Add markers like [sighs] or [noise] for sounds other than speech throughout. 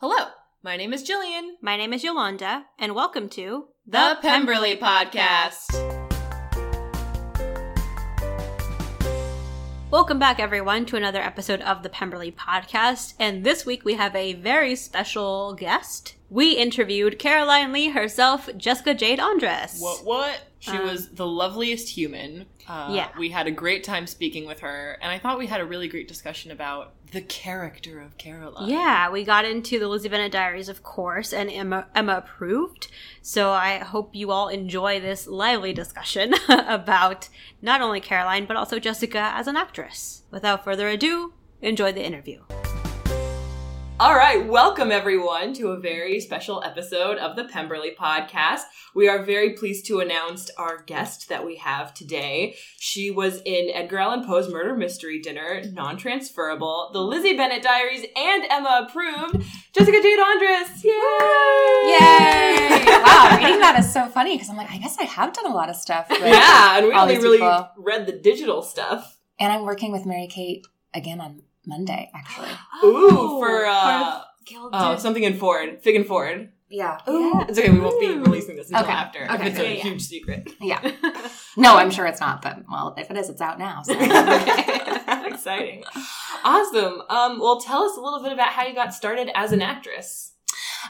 Hello, my name is Jillian. My name is Yolanda, and welcome to The Pemberley Podcast. Welcome back, everyone, to another episode of the Pemberley Podcast. And this week we have a very special guest. We interviewed Caroline Lee herself, Jessica Jade Andres. What? What? She Um, was the loveliest human. Uh, Yeah. We had a great time speaking with her, and I thought we had a really great discussion about the character of Caroline. Yeah, we got into the Lizzie Bennet Diaries, of course, and Emma, Emma approved. So I hope you all enjoy this lively discussion [laughs] about not only Caroline, but also Jessica as an actress. Without further ado, enjoy the interview. All right, welcome everyone to a very special episode of the Pemberley Podcast. We are very pleased to announce our guest that we have today. She was in Edgar Allan Poe's Murder Mystery Dinner, Non Transferable, The Lizzie Bennet Diaries, and Emma Approved, Jessica Jade Andres. Yay! Yay! [laughs] wow, reading that is so funny because I'm like, I guess I have done a lot of stuff. Yeah, and we only really people. read the digital stuff. And I'm working with Mary Kate again on Monday, actually. [gasps] Ooh, for [gasps] uh, Gilded. oh, something in Ford, Fig and Ford. Yeah. Ooh. It's okay, we won't be releasing this until Okay. after. if Okay. it's a Yeah, yeah. huge secret. [laughs] Yeah. [laughs] No, I'm sure it's not, but well, if it is, it's out now. So. [laughs] Exciting. Awesome. Um, well, tell us a little bit about how you got started as an actress.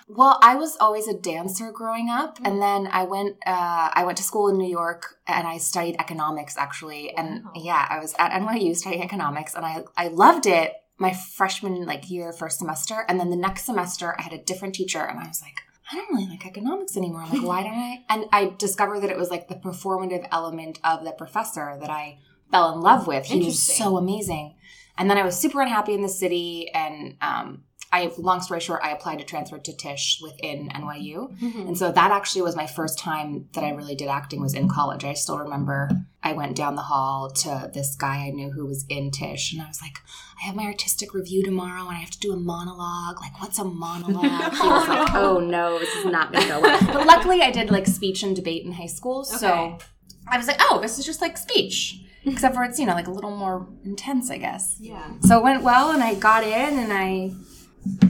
Well, I was always a dancer growing up, and then I went. Uh, I went to school in New York, and I studied economics actually. And Wow. yeah, I was at NYU studying economics, and I I loved it. My freshman like year, first semester, and then the next semester, I had a different teacher, and I was like, I don't really like economics anymore. I'm like, why don't I? And I discovered that it was like the performative element of the professor that I fell in love with. He was so amazing. And then I was super unhappy in the city, and um, I, long story short, I applied to transfer to Tisch within NYU. Mm-hmm. And so that actually was my first time that I really did acting was in college. I still remember I went down the hall to this guy I knew who was in Tisch and I was like, I have my artistic review tomorrow and I have to do a monologue. Like, what's a monologue? [laughs] He was like, oh no, this is not going to go well. [laughs] But luckily I did like speech and debate in high school. So Okay. I was like, oh, this is just like speech. Mm-hmm. Except for it's, you know, like a little more intense, I guess. Yeah. So it went well, and I got in, and I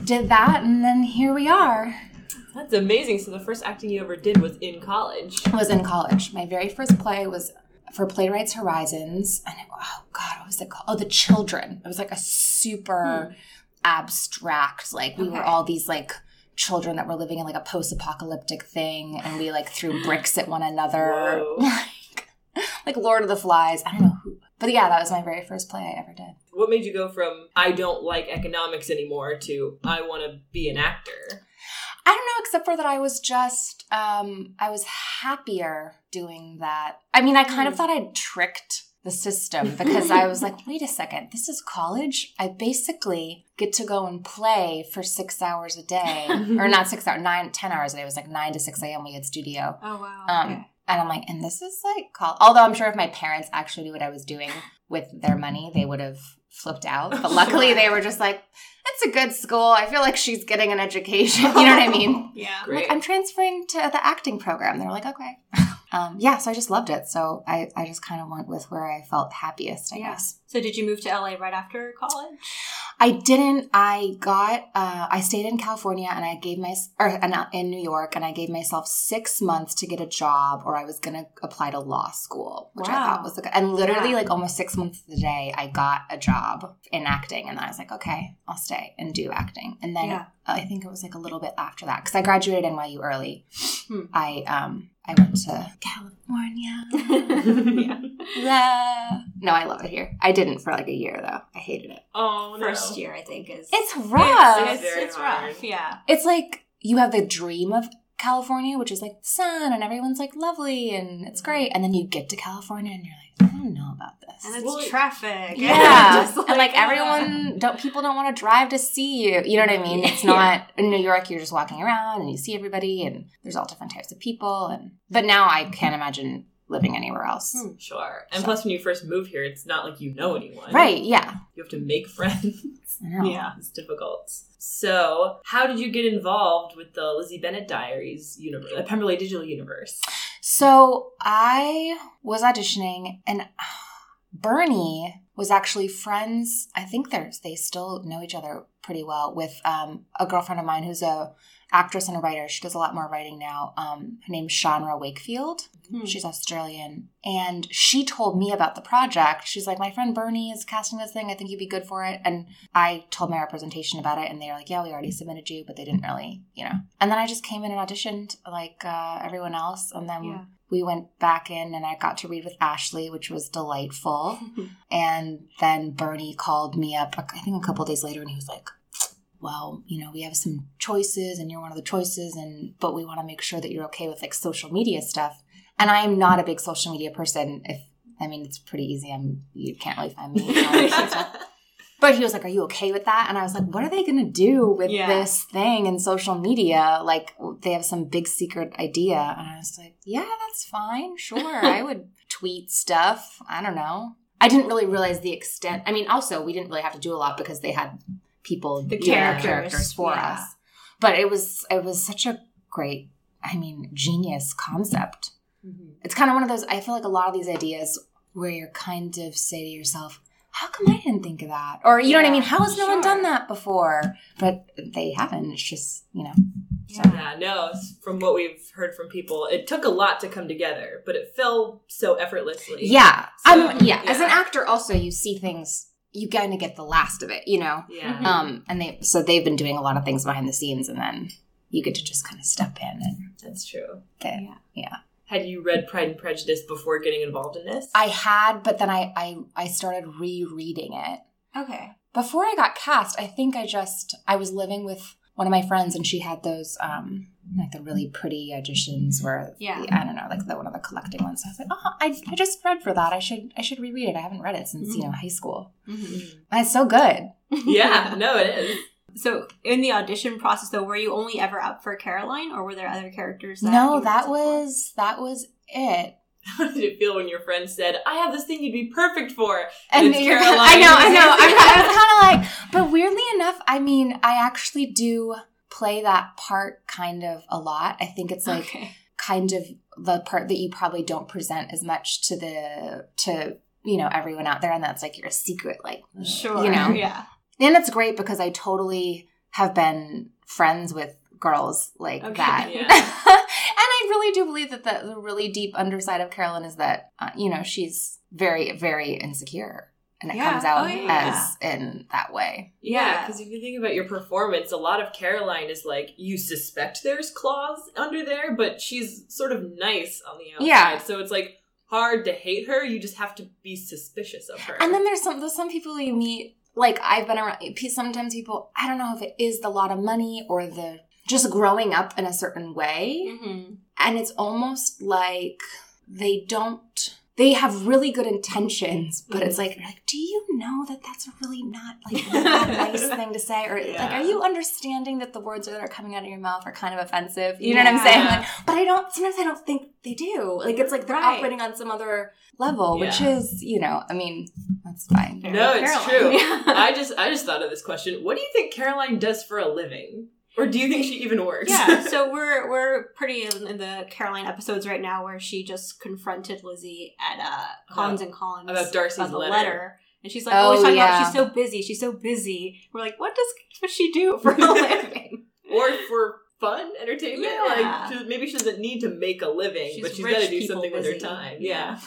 did that, and then here we are. That's amazing. So the first acting you ever did was in college. Was in college. My very first play was for Playwrights Horizons, and it, oh god, what was it called? Oh, The Children. It was like a super hmm. abstract, like we were all these like children that were living in like a post-apocalyptic thing, and we like threw bricks at one another, [laughs] like like Lord of the Flies. I don't know but yeah, that was my very first play I ever did. What made you go from I don't like economics anymore to I want to be an actor? I don't know, except for that I was just, um, I was happier doing that. I mean, I kind of Hmm. thought I'd tricked the system because I was like, wait a second, this is college. I basically get to go and play for six hours a day, [laughs] or not six hours, nine, ten hours a day. It was like nine to six a.m. We had studio. Oh, wow. Um, And I'm like, and this is like college. Although I'm sure if my parents actually knew what I was doing with their money, they would have flipped out. But [laughs] luckily, they were just like, it's a good school. I feel like she's getting an education. [laughs] You know what I mean? [laughs] yeah. I'm Great. like, I'm transferring to the acting program. They're like, okay. um, yeah, so I just loved it. So I, I just kind of went with where I felt happiest, I Yeah. guess. So did you move to LA right after college? I didn't. I got. Uh, I stayed in California, and I gave my or uh, in New York, and I gave myself six months to get a job, or I was going to apply to law school, which I thought was a good. And literally, Yeah. like almost six months of the day, I got a job in acting, and then I was like, okay, I'll stay and do acting. And then Yeah. I think it was like a little bit after that because I graduated NYU early. Hmm. I um I went to California. [laughs] yeah. Yeah. No, I love it here. I didn't for like a year though. I hated it. Oh no. First year, I think, is It's rough. It's, very it's hard. rough. Yeah. it's like you have the dream of California, which is like the sun and everyone's like lovely and it's great. And then you get to California and you're like, I don't know about this. And it's Well, traffic. yeah. [laughs] Just and like uh, everyone don't people don't want to drive to see you. You know what I mean? It's not in New York you're just walking around and you see everybody and there's all different types of people and but now I can't imagine living anywhere else. Hmm. Sure. And plus, when you first move here, it's not like you know anyone. Right, yeah. You have to make [laughs] friends. I know. Yeah. It's difficult. So, how did you get involved with the Lizzie Bennet Diaries universe, the Pemberley Digital Universe? So I was auditioning and [sighs] Bernie was actually friends. I think they're they still know each other pretty well with um, a girlfriend of mine who's a actress and a writer. She does a lot more writing now. Um, her name's Shanra Wakefield. Hmm. She's Australian, and she told me about the project. She's like, "My friend Bernie is casting this thing. I think you'd be good for it." And I told my representation about it, and they were like, "Yeah, we already submitted you," but they didn't really, you know. And then I just came in and auditioned like uh, everyone else, and then. Yeah. We went back in and I got to read with Ashley, which was delightful. [laughs] And then Bernie called me up, I think a couple days later, and he was like, well, you know, we have some choices and you're one of the choices and but we want to make sure that you're okay with like social media stuff. And I am not a big social media person. If I mean it's pretty easy. I'm you can't really find me. on [laughs] all that stuff. But he was like, Are you okay with that? And I was like, What are they gonna do with Yeah. this thing in social media? Like they have some big secret idea. And I was like, Yeah, that's fine. Sure. I [laughs] would tweet stuff. I don't know. I didn't really realize the extent. I mean, also we didn't really have to do a lot because they had people The characters, characters for yeah. us. But it was it was such a great, I mean, genius concept. Mhm. It's kind of one of those. I feel like a lot of these ideas where you're kind of say to yourself, "How come I didn't think of that?" Or you know what I mean? How has no one done that before? But they haven't. It's just you know. Yeah, no, from what we've heard from people, it took a lot to come together, but it fell so effortlessly. Yeah, So, um, yeah. As an actor, also you see things. You kind of get the last of it, you know. Yeah. Mhm. Um, and they so they've been doing a lot of things behind the scenes, and then you get to just kind of step in and That's true. get, Yeah. yeah. Had you read Pride and Prejudice before getting involved in this? I had, but then I I I started rereading it. Okay. before I got cast, I think I just I was living with one of my friends, and she had those um like the really pretty editions where Yeah. I don't know like the one of the collecting ones. So I was like, oh, I, I just read for that. I should I should reread it. I haven't read it since you know high school. Mhm. And it's so good. [laughs] yeah, [laughs] no, it is. So, in the audition process, though, were you only ever up for Caroline, or were there other characters? That no, that up for? was that was it. [laughs] How did it feel when your friend said, I have this thing you'd be perfect for? And it's you're- Caroline. I know, I know. I'm, I was kind of like, but weirdly enough, I mean, I actually do play that part kind of a lot. I think it's like okay. kind of the part that you probably don't present as much to the to you know everyone out there and that's like your secret like Sure. you know [laughs] Yeah. and it's great because i totally have been friends with girls like Okay, that yeah. [laughs] and i really do believe that the, the really deep underside of caroline is that uh, you know she's very very insecure and it Yeah. comes out Oh, yeah. as in that way Yeah, Yeah. because if you think about your performance, a lot of Caroline is like you suspect there's claws under there, but she's sort of nice on the outside. Yeah. So it's like hard to hate her. You just have to be suspicious of her. And then there's some there's some people you meet like I've been around sometimes people I don't know if it is the lot of money or the just growing up in a certain way Mm-hmm. and it's almost like they don't they have really good intentions but it's mm-hmm. like like do you know that that's a really not like [laughs] a nice thing to say or like are you understanding that the words that are coming out of your mouth are kind of offensive you know what I'm saying like, but I don't sometimes I don't think they do like it's like they're Right. operating on some other level which is you know I mean that's fine No, it's Caroline. true. [laughs] I just I just thought of this question. What do you think Caroline does for a living? Or do you think she even works? yeah, [laughs] so we're we're pretty in, in the Caroline episodes right now where she just confronted Lizzie at uh, Collins and Collins about Darcy's about the letter. and she's like Oh, always talking yeah. about she's so busy, she's so busy. We're like, what does what she do for a [laughs] living? or for fun entertainment. Yeah. Like she, maybe she doesn't need to make a living, She's but she's got to do people something with her time. Yeah.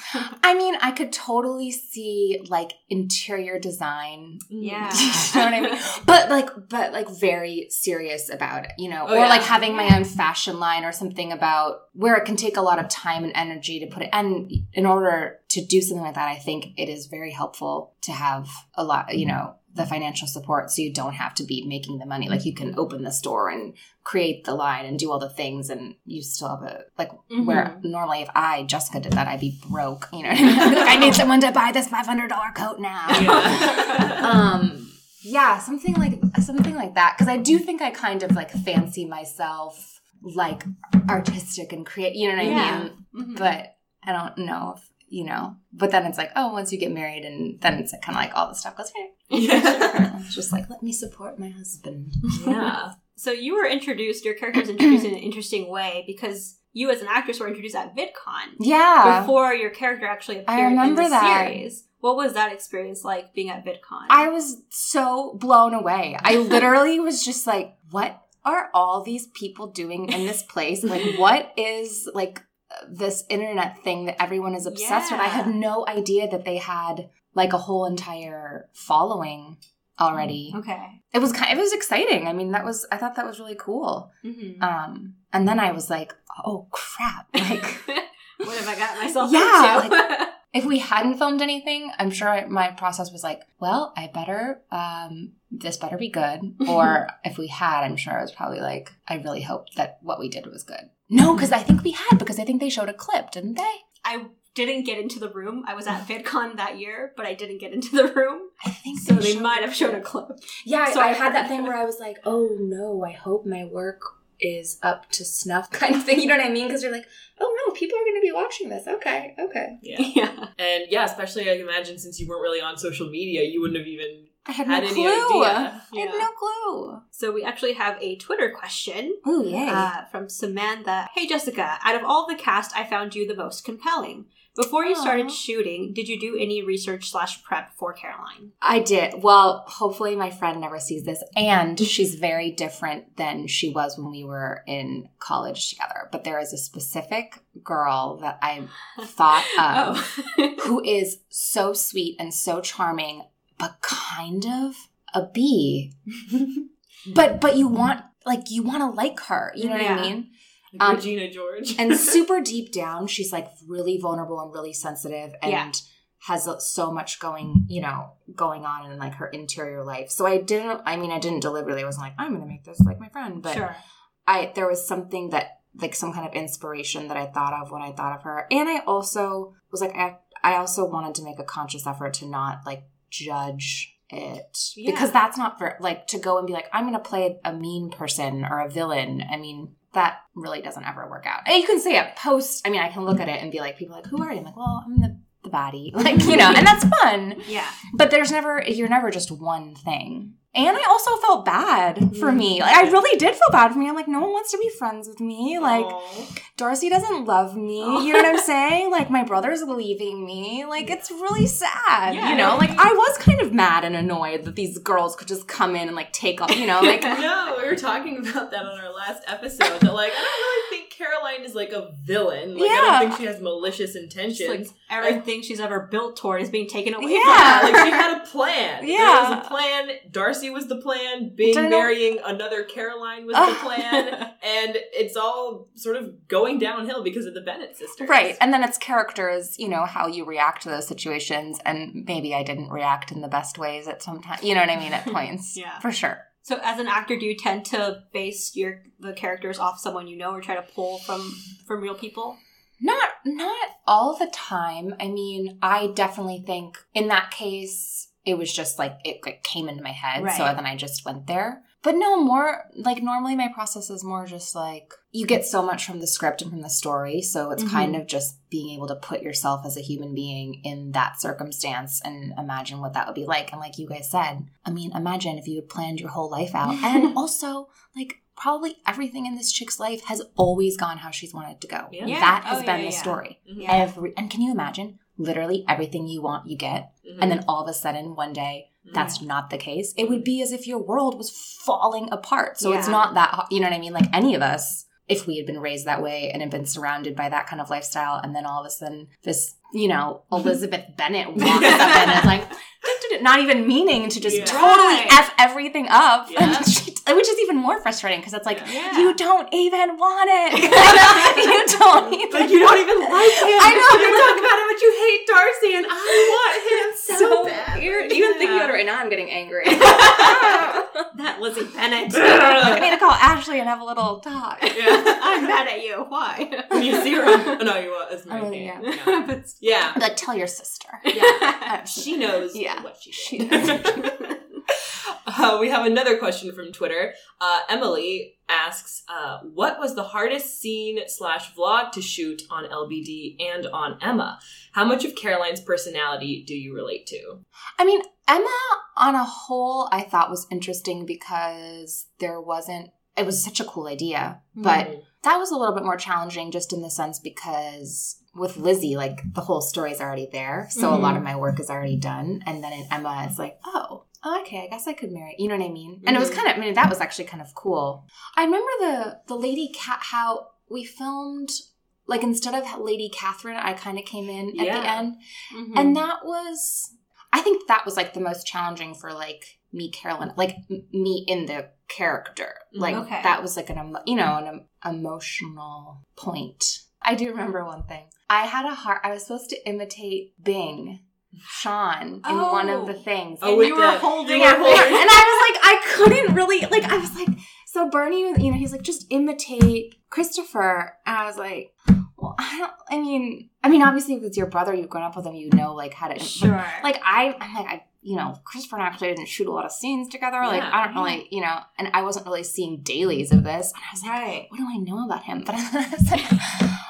I mean I could totally see like interior design mm. Yeah. [laughs] you know what I mean? But like, but like very serious about it, you know, Oh, or yeah. like having my own fashion line or something about where it can take a lot of time and energy to put it. And in order to do something like that, I think it is very helpful to have a lot, you know, the financial support so you don't have to be making the money. Like you can open the store and create the line and do all the things and you still have a like where normally if I Jessica did that I'd be broke, you know. I mean? [laughs] Like, I need someone to buy this five hundred dollar coat now Yeah. [laughs] um yeah something like something like that because i do think i kind of like fancy myself like artistic and create you know what Yeah. i mean Mhm. but i don't know if you know but then it's like oh once you get married and then it's kind of like all the stuff goes hey [laughs] Yeah. just like let me support my husband yeah. So you were introduced, your character was introduced in an interesting way because you as an actress were introduced at VidCon Yeah. before your character actually appeared I remember in the that. series. What was that experience like being at VidCon? I was so blown away. I [laughs] literally was just like, what are all these people doing in this place? Like, what is like this internet thing that everyone is obsessed with? I had no idea that they had like a whole entire following already. okay. It was kind it was exciting. I mean, that was I thought that was really cool. hmm Um and then I was like, oh crap. Like [laughs] what have I got myself Yeah, into? [laughs] if we hadn't filmed anything, I'm sure I, my process was like, well, I better, um, this better be good. [laughs] Or if we had, I'm sure I was probably like, I really hope that what we did was good. No, because I think we had, because I think they showed a clip, didn't they? I didn't get into the room. I was at VidCon that year, but I didn't get into the room. I think So they might have shown a clip. Yeah, So I, I had that thing where I was like, oh no, I hope my work is up to snuff [laughs] kind of thing. You know what I mean? Because you're like, oh no, people are going to be watching this. Okay, okay. Yeah. [laughs] Yeah. And yeah, especially I imagine since you weren't really on social media, you wouldn't have even I had, had no any clue. idea. I had no clue. So we actually have a Twitter question Oh, yay. uh, from Samantha. Hey Jessica, out of all the cast, I found you the most compelling. Before you started shooting, did you do any research slash prep for Caroline? I did. Well, hopefully my friend never sees this. And she's very different than she was when we were in college together. But there is a specific girl that I thought [laughs] of oh. [laughs] who is so sweet and so charming, but kind of a bee. [laughs] But but you want like you want to like her. You know Yeah. what I mean? Like Um, Regina George. and [laughs] super deep down, she's like really vulnerable and really sensitive and Yeah. has so much going, you know, going on in like her interior life. So I didn't, I mean, I didn't deliberately, I wasn't like, I'm going to make this like my friend, but sure. I, there was something that, like some kind of inspiration that I thought of when I thought of her. And I also was like, I, I also wanted to make a conscious effort to not like judge it Yeah. because that's not for like to go and be like i'm gonna play a mean person or a villain i mean that really doesn't ever work out. And you can say a post i mean i can look at it and be like people are like who are you? I'm like well i'm the, the body. [laughs] Like you know and that's fun. Yeah. but there's never you're never just one thing and i also felt bad for me mm-hmm. like i really did feel bad for me i'm like no one wants to be friends with me like Aw. Darcy doesn't love me. You know what I'm [laughs] saying? Like my brother's leaving me. Like it's really sad. Yeah. You know, like I was kind of mad and annoyed that these girls could just come in and like take off. You know, like [laughs] no, we were talking about that on our last episode. That like I don't really Caroline is like a villain. Like I don't think she has malicious intentions. like everything she's ever built toward is being taken away Yeah. from her. like she had a plan. Yeah. There was a plan. Darcy was the plan. Bing Don't know- marrying another Caroline was the plan. [laughs] And it's all sort of going downhill because of the Bennet sisters. right. And then it's characters. You know how you react to those situations, and maybe I didn't react in the best ways at some time. You know what I mean? At [laughs] points, Yeah. for sure. So, as an actor, do you tend to base your the characters off someone you know, or try to pull from from real people? Not not all the time. I mean, I definitely think in that case it was just like it, it came into my head, so then I just went there. But no, more like normally my process is more just like you get so much from the script and from the story, so it's Mhm. kind of just being able to put yourself as a human being in that circumstance and imagine what that would be like. And like you guys said, I mean, imagine if you had planned your whole life out, [laughs] and also like probably everything in this chick's life has always gone how she's wanted to go. Yeah. Yeah. That has Oh, been yeah, the yeah. story. Mhm. Yeah. Every and can you imagine? Literally everything you want, you get, Mhm. and then all of a sudden, one day. That's mm. not the case. It would be as if your world was falling apart. So it's not that you know what I mean. Like any of us, if we had been raised that way and had been surrounded by that kind of lifestyle, and then all of a sudden, this you know [laughs] Elizabeth Bennet walks up and is like. [laughs] Not even meaning to just Yeah. totally f everything up, [laughs] Yeah. And she, which is even more frustrating because it's like Yeah. you don't even want it. [laughs] [laughs] you don't even. Like you don't even like him. I know. You talk about him, but you hate Darcy, and I want him [laughs] so, bad. weird. Even thinking about it right now, I'm getting angry. That Lizzie Bennet. I need to call Ashley and have a little talk. Yeah. I'm mad at you. Why? when you see her, oh, no, you want. It's my Oh, yeah. Yeah. But- yeah. Like, tell your sister. Yeah. Um, she knows Yeah. what she She did. Uh, we have another question from Twitter. Uh, Emily asks, uh, "What was the hardest scene slash vlog to shoot on LBD and on Emma? How much of Caroline's personality do you relate to?" I mean, Emma on a whole, I thought was interesting because there wasn't it was such a cool idea. But Mhm. that was a little bit more challenging just in the sense because with Lizzie, like the whole story's already there. So a lot of my work is already done. And then in Emma, it's like, oh, oh, okay, I guess I could marry. You know what I mean? And it was Mhm. kind of, I mean, that was actually kind of cool. I remember the the lady cat how we filmed like instead of Lady Catherine, I kind of came in at the Yeah. end. Mhm. And that was, I think that was like the most challenging for like me, Caroline, like m- me in the character. Like Okay. that was like an, emo- you know, an em- emotional point. I do remember one thing. I had a heart, I was supposed to imitate Bing, Sean, in one of Oh. the things. Oh, And with you were the- holding you were Yeah, it. [laughs] and I was like, I couldn't really like. I was like, so Bernie, you know, he's like, just imitate Christopher, and I was like, well, I don't. I mean, I mean, obviously, if it's your brother, you've grown up with him, you know, like how to. Sure. Like I, I'm like I, you know, Christopher and I actually didn't shoot a lot of scenes together. Like I don't really, you know, and I wasn't really seeing dailies of this. And I was like, right. what do I know about him? [laughs] But I was like,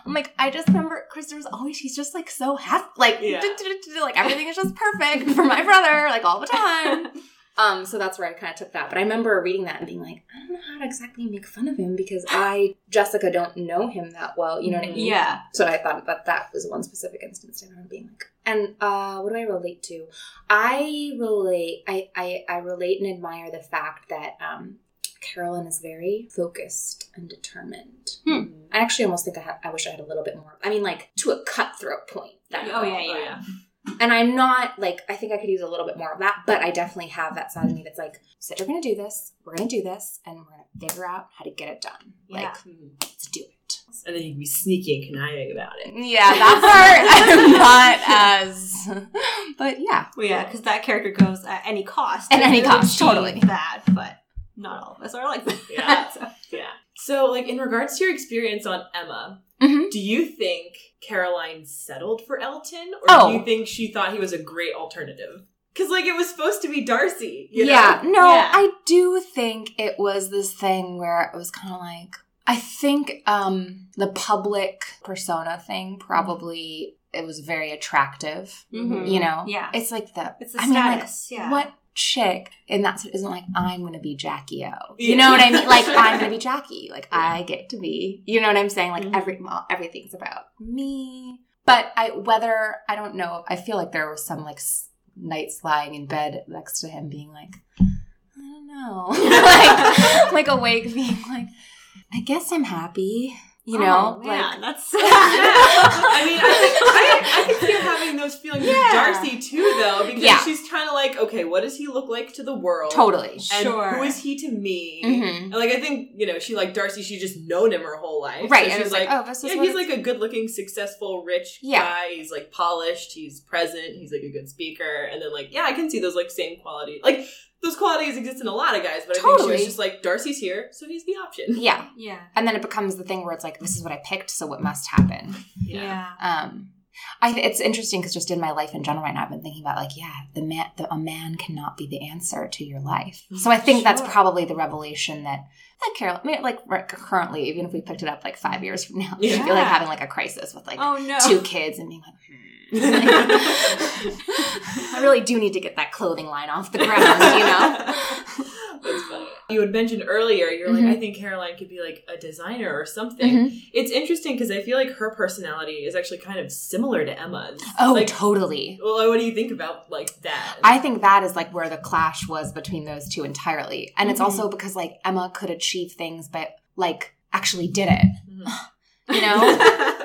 I'm like, I just remember Christopher's always, he's just like so happy. Like, Yeah. [laughs] like everything is just perfect for my brother, like all the time. [laughs] Um, so that's where I kind of took that. But I remember reading that and being like, I don't know how to exactly make fun of him because [gasps] I, Jessica, don't know him that well. You know what I mean? Yeah. So I thought that that was one specific instance. And I remember being like, and uh, what do I relate to? I relate, I, I, I relate and admire the fact that um, Caroline is very focused and determined. Hmm. I actually almost think I, ha- I wish I had a little bit more. I mean, like to a cutthroat point. That Oh, yeah, yeah. And I'm not like I think I could use a little bit more of that, but I definitely have that side of me that's like, said we're gonna do this, we're gonna do this, and we're gonna figure out how to get it done. Yeah. Like, let's do it. And then you can be sneaky and conniving about it. Yeah, that part [laughs] I'm not as, [laughs] but yeah, Well, yeah, because that character goes at any cost. At any cost, achieve totally. That, but not all of us are like that. Yeah. [laughs] So- Yeah. So, like, in regards to your experience on Emma, Mhm. do you think Caroline settled for Elton, or Oh. do you think she thought he was a great alternative? Because, like, it was supposed to be Darcy. You know? yeah. No, Yeah. I do think it was this thing where it was kind of like I think um the public persona thing probably it was very attractive. Mhm. You know, Yeah. it's like the It's the I mean, like, status. yeah. what chick and that's isn't like I'm gonna be Jackie O. Yeah. You know what I mean? Like [laughs] I'm gonna be Jackie. Like I get to be. You know what I'm saying? Like Mhm. every everything's about me. But I whether I don't know. I feel like there was some like nights lying in bed next to him, being like, I don't know, [laughs] like [laughs] like awake, being like, I guess I'm happy. You know, Oh, yeah, like that's. [laughs] I mean, I, think, I, I can see having those feelings with Darcy too, though, because Yeah. she's kind of like, okay, what does he look like to the world? totally. And Sure. who is he to me? Mhm. And like, I think you know, she like Darcy. She just known him her whole life, Right, So and she's it's like, oh, this is yeah, he's like a good-looking, successful, rich Yeah. guy. He's like polished. He's present. He's like a good speaker. And then like, yeah, I can see those like same quality. Like those qualities exist in a lot of guys, but I think she was just like, Darcy's here, so he's the option. yeah. yeah. And then it becomes the thing where it's like, this is what I picked, so what must happen. Yeah. Um, I th- it's interesting because just in my life in general right now, I've been thinking about like, yeah, the man, the, a man cannot be the answer to your life. So I think that's probably the revelation that that Carol, I mean, like currently, even if we picked it up like five years from now, [laughs] she'd be like having like a crisis with like Oh no. two kids and being like, hmm. I really do need to get that clothing line off the ground, you know. [laughs] That's funny. You had mentioned earlier, you're Mhm. like, I think Caroline could be like a designer or something. Mhm. It's interesting because I feel like her personality is actually kind of similar to Emma's. Oh, like, totally. well, what do you think about like that? I think that is like where the clash was between those two entirely. And it's Mhm. also because like Emma could achieve things, but like actually did it. Mhm. [gasps] You know? [laughs]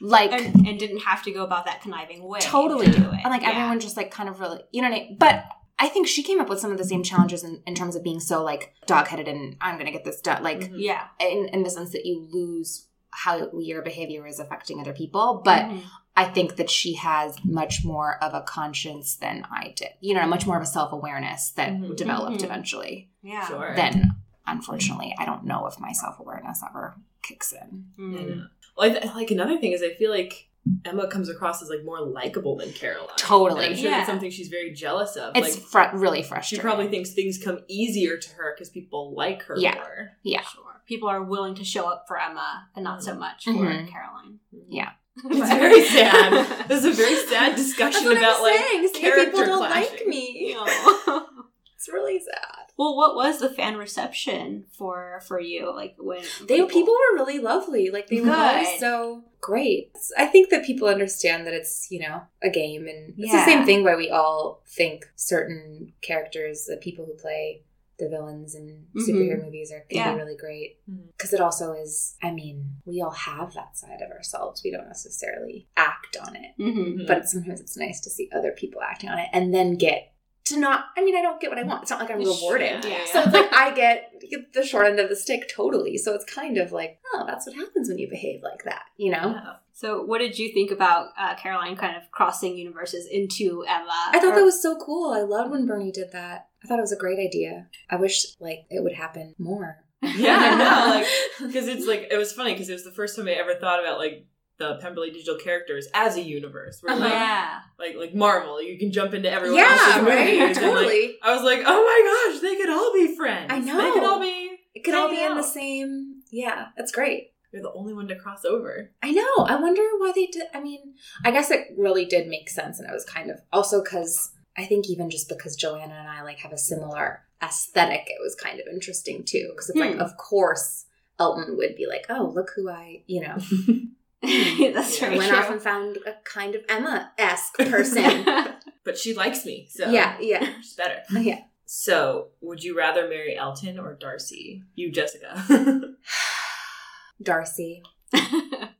Like and, and didn't have to go about that conniving way. totally. To do it. And like Yeah. everyone just like kind of really you know what I mean? But I think she came up with some of the same challenges in, in terms of being so like dog headed and I'm gonna get this done. Like Mhm. Yeah. in, in the sense that you lose how your behavior is affecting other people. But Mhm. I think that she has much more of a conscience than I did. You know, much more of a self awareness that Mhm. developed Mhm. eventually. yeah. Sure. Then, unfortunately, I don't know if my self awareness ever kicks in. Mm. Yeah. Well, I th- like another thing is I feel like Emma comes across as like more likable than Caroline. Totally. And I'm sure Yeah. that's something she's very jealous of. It's like fr- really frustrating. she probably thinks things come easier to her because people like her Yeah. more. Yeah. Sure. People are willing to show up for Emma and not so much for Mhm. Caroline. Yeah. [laughs] It's very sad. [laughs] This is a very sad discussion about like character clashing. me. Aw. [laughs] It's really sad. Well, what was the fan reception for for you? Like when They people were really lovely. Like they were always so great. I think that people understand that it's you know a game, and it's the same thing why we all think certain characters, the people who play the villains in Mhm. superhero movies, are can Yeah. be really great because it also is. I mean, we all have that side of ourselves. We don't necessarily act on it, hmm but sometimes it's nice to see other people acting on it and then get to not. I mean, I don't get what I want. It's not like I'm rewarded. Yeah, Yeah. So it's like I get, get the short end of the stick totally. So it's kind of like, oh, that's what happens when you behave like that, you know? Yeah. So, what did you think about uh, Caroline kind of crossing universes into Emma? I thought Or- that was so cool. I loved when Bernie did that. I thought it was a great idea. I wish like it would happen more. [laughs] Yeah, I know, like [laughs] because it's like it was funny because it was the first time I ever thought about like the Pemberley digital characters as a universe. Where like, yeah. like like Marvel, you can jump into everyone yeah, else's right. movies. and, like, Totally. I was like, oh my gosh, they could all be friends. I know. They could all be. it could all be hanging in the same. Yeah, that's great. You're the only one to cross over. I know. I wonder why they did. I mean, I guess it really did make sense, and it was kind of also because I think even just because Joanna and I like have a similar aesthetic, it was kind of interesting too. Because it's like, Hmm. of course, Elton would be like, "Oh, look who I," you know, [laughs] [laughs] That's Yeah. very went true. off and found a kind of Emma esque person. [laughs] But she likes me, so yeah, yeah, she's better. yeah. So, would you rather marry Elton or Darcy? You, Jessica. [laughs] Darcy.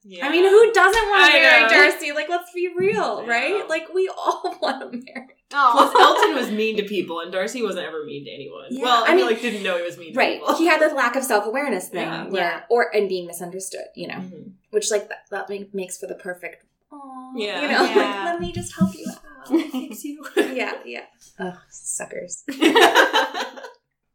Yeah. I mean, who doesn't want to marry know. Darcy? Like, let's be real, I right? Like, we all [laughs] want to marry. Plus, Elton was mean to people, and Darcy wasn't ever mean to anyone. Yeah, well, I, mean, like, didn't know he was mean to Right. He had this lack of self awareness thing, Yeah. Yeah. or and being misunderstood, you know, Mhm. which like that, that make, makes for the perfect. Aw, Yeah. You know, [laughs] Yeah. like let me just help you out. [laughs] Fix you. yeah, yeah. Oh, suckers.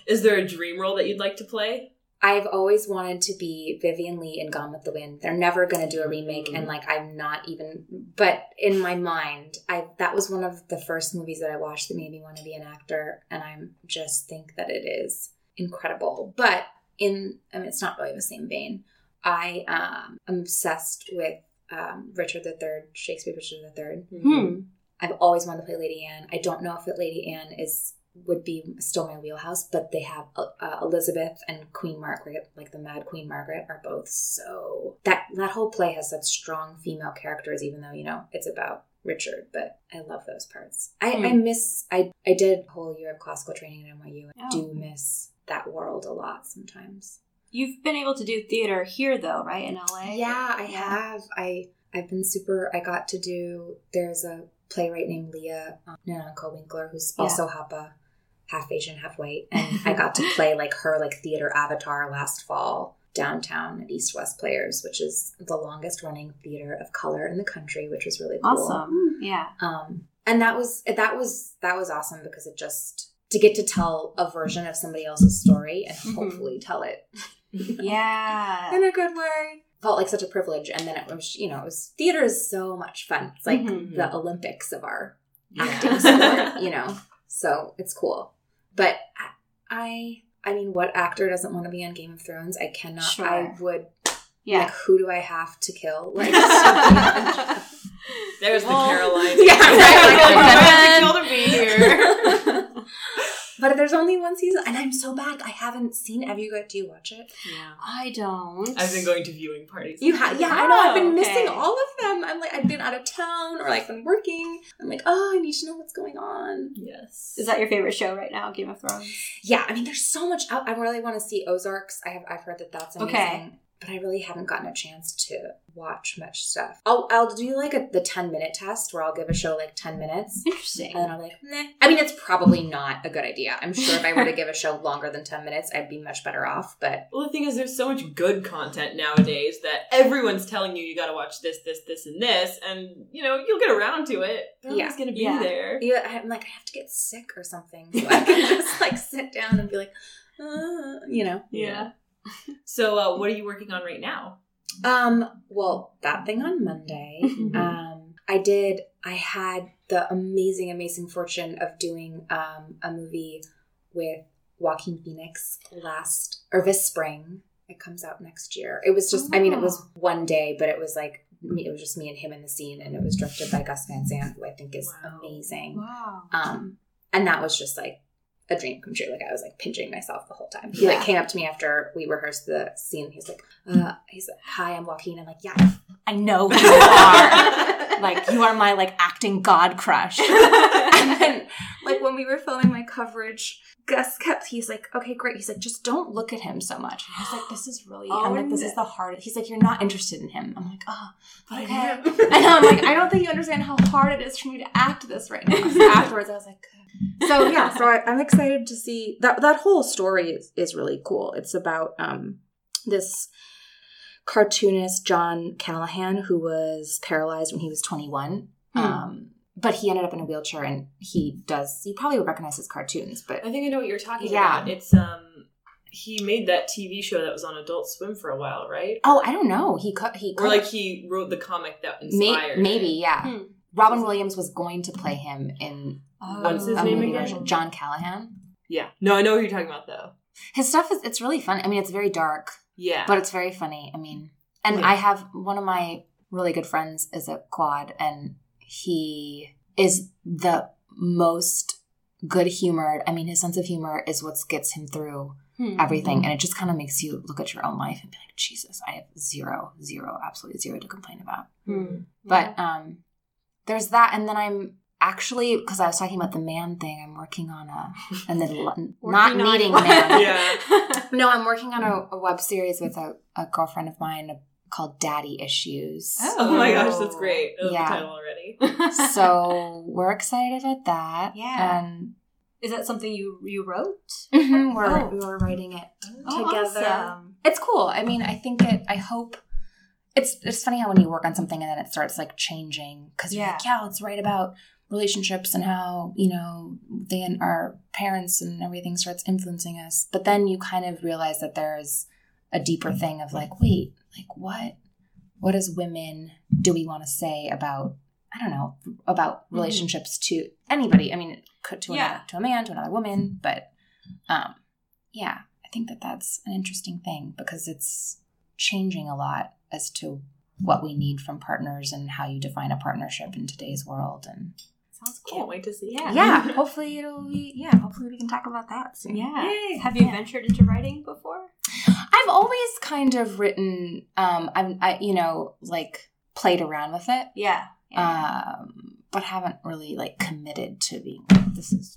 Is there a dream role that you'd like to play? I've always wanted to be Vivien Leigh in Gone with the Wind. They're never going to do a remake, Mm. and like I'm not even. But in my mind, I that was one of the first movies that I watched that made me want to be an actor, and I just think that it is incredible. But in, I mean, it's not really the same vein. I um, am obsessed with um, Richard III, Shakespeare Richard III. Hmm. I've always wanted to play Lady Anne. I don't know if Lady Anne is would be still my wheelhouse, but they have uh, uh, Elizabeth and Queen Margaret, like the Mad Queen Margaret, are both so that that whole play has such strong female characters, even though you know it's about Richard. But I love those parts. I, Hmm. I miss. I I did a whole year of classical training at NYU. I Oh. do miss that world a lot sometimes. You've been able to do theater here, though, right in LA? Yeah, I Yeah. have. I I've been super. I got to do. There's a playwright named Leah um, Nanako Winkler who's also half a half Asian, half white, and I got to play like her like theater avatar last fall downtown at East West Players, which is the longest running theater of color in the country, which was really cool. Awesome. Yeah. Um, and that was that was that was awesome because it just to get to tell a version of somebody else's story and Mhm. hopefully tell it [laughs] [laughs] Yeah. in a good way. Felt like such a privilege, and then it was, you know, it was theater is so much fun. It's like Mhm. the Olympics of our Yeah. acting sport, [laughs] you know. So it's cool. But I, I, I mean, what actor doesn't want to be on Game of Thrones? I cannot. Sure. I would. Yeah. Like, who do I have to kill? [laughs] Like, There's Well- the Caroline. [laughs] Yeah, right, [laughs] like, I have to kill to be here. But there's only one season, and I'm so bad. I haven't seen. Have you got? Do you watch it? Yeah. I don't. I've been going to viewing parties. You have, yeah, I know. I've been Oh, missing all of them. I'm like, I've been out of town or like been working. I'm like, oh, I need to know what's going on. Yes. Is that your favorite show right now, Game of Thrones? Yeah, I mean, there's so much out. I really want to see Ozarks. I have, I've heard that that's amazing. Okay. But I really haven't gotten a chance to watch much stuff. I'll, I'll do like a, the 10 minute test where I'll give a show like 10 minutes. Interesting. And then be like, nah. I mean, it's probably not a good idea. I'm sure if I were to give a show longer than 10 minutes, I'd be much better off. But Well, the thing is, there's so much good content nowadays that everyone's telling you you got to watch this, this, this, and this, and you know you'll get around to it. Yeah. always going to be Yeah. there. yeah, I'm like, I have to get sick or something. So I can [laughs] just like sit down and be like, uh, you know. Yeah. So, uh, what are you working on right now? Um, well, that thing on Monday. [laughs] Mhm. Um, I did. I had the amazing, amazing fortune of doing um, a movie with Joaquin Phoenix last or this spring. It comes out next year. It was just. I mean, it was one day, but it was like me, it was just me and him in the scene, and it was directed by Gus Van Sant, who I think is Wow. amazing. wow. Um, and that was just like a dream come true. Like I was like pinching myself the whole time. He Yeah. like came up to me after we rehearsed the scene. He's like, uh, he's like, "Hi, I'm Joaquin." I'm like, "Yeah." I know who you are. [laughs] like you are my like acting god crush. [laughs] and then like when we were filming my coverage, Gus kept. He's like, "Okay, great." He's like, "Just don't." Look at him so much. And I was like, this is really Oh, I'm like, this is the hardest. He's like, you're not interested in him. I'm like, oh, But okay. I am. and I'm like, I don't think you understand how hard it is for me to act this right now. So [laughs] afterwards I was like, so yeah, so I, I'm excited to see that. That whole story is is really cool. It's about um this cartoonist John Callahan who was paralyzed when he was 21. Hmm. um, but he ended up in a wheelchair and he does, you probably would recognize his cartoons, but I think I know what you're talking Yeah. about. It's um he made that TV show that was on Adult Swim for a while, right? oh, I don't know. He cut, he Or like he wrote the comic that May- inspired. maybe, it. yeah. Hmm. Robin Williams was going to play him in What's his name again? version. John Callahan. Yeah. No, I know who you're talking about though. His stuff is it's really fun. I mean, it's very dark, Yeah. but it's very funny. I mean, and Yeah. I have one of my really good friends is a quad, and he is the most good humored. I mean, his sense of humor is what gets him through Hmm. everything, and it just kind of makes you look at your own life and be like, Jesus, I have zero, zero, absolutely zero to complain about. Hmm. But um, there's that, and then I'm actually because I was talking about the man thing. I'm working on a and [laughs] then not Working needing man. yeah. [laughs] No, I'm working on a, a web series with a, a girlfriend of mine called Daddy Issues. Oh my gosh, that's great. I love Yeah. the title already. [laughs] So we're excited about that. Yeah. And Is that something you you wrote? mhm, we're, Oh. we're writing it Oh, together. awesome. It's cool. I mean, I think it, I hope. It's, it's funny how when you work on something and then it starts like changing because you're Yeah. like, yeah, let's write about relationships and how, you know, they and our parents and everything starts influencing us. But then you kind of realize that there's a deeper thing of like, wait, like what, what as women do we want to say about, I don't know, about Mhm. relationships to anybody? I mean, to, Yeah. another, to a man, to another woman, but um, yeah, I think that that's an interesting thing because it's changing a lot as to what we need from partners and how you define a partnership in today's world. And Sounds Can't wait to see. Yeah. yeah, [laughs] hopefully it'll be, yeah, hopefully we can talk about that soon. Yeah. Yay. Have you Yeah. ventured into writing before? I've always kind of written, um, I'm, I, you know, like played around with it, Yeah. um, but haven't really like committed to being like, this is.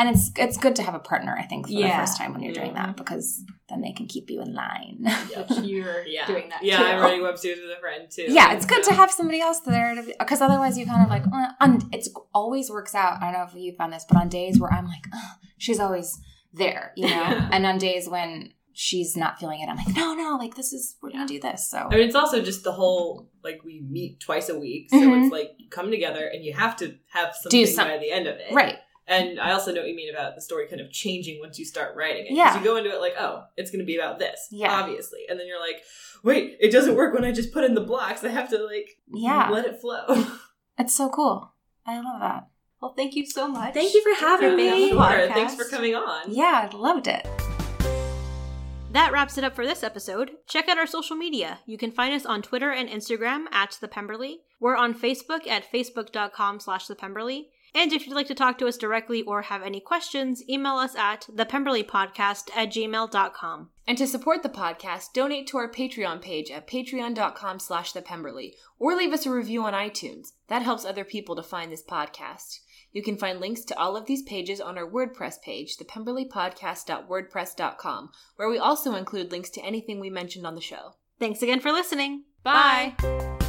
And it's it's good to have a partner, I think, for the first time when you're doing that because then they can keep you in line. Which [laughs] you're Yeah. doing that Yeah, too. I'm writing web series with a friend too. yeah, it's good to have somebody else there because otherwise you kind of like, uh, on, it's always works out. I don't know if you found this, but on days where I'm like, oh, she's always there, you know, Yeah. [laughs] and on days when she's not feeling it, I'm like, no, no, like this is we're gonna do this. So I mean, it's also just the whole like we meet twice a week, so Mhm. it's like you come together and you have to have something some- by the end of it, right, And I also know what you mean about the story kind of changing once you start writing it. 'Cause Yeah. Because you go into it like, oh, it's going to be about this, Yeah. obviously, and then you're like, wait, it doesn't work when I just put in the blocks. I have to like yeah, let it flow. [laughs] it's so cool. I love that. Well, thank you so much. Thank you for having me. on the Sure, podcast. Thanks for coming on. Yeah, I loved it. That wraps it up for this episode. Check out our social media. You can find us on Twitter and Instagram at The Pemberley. We're on Facebook at facebook.com slash The Pemberley. And if you'd like to talk to us directly or have any questions, email us at thepemberleypodcast at gmail.com. And to support the podcast, donate to our Patreon page at patreon.com slash thepemberley, or leave us a review on iTunes. That helps other people to find this podcast. You can find links to all of these pages on our WordPress page, thepemberleypodcast.wordpress.com, where we also include links to anything we mentioned on the show. Thanks again for listening. Bye. Bye.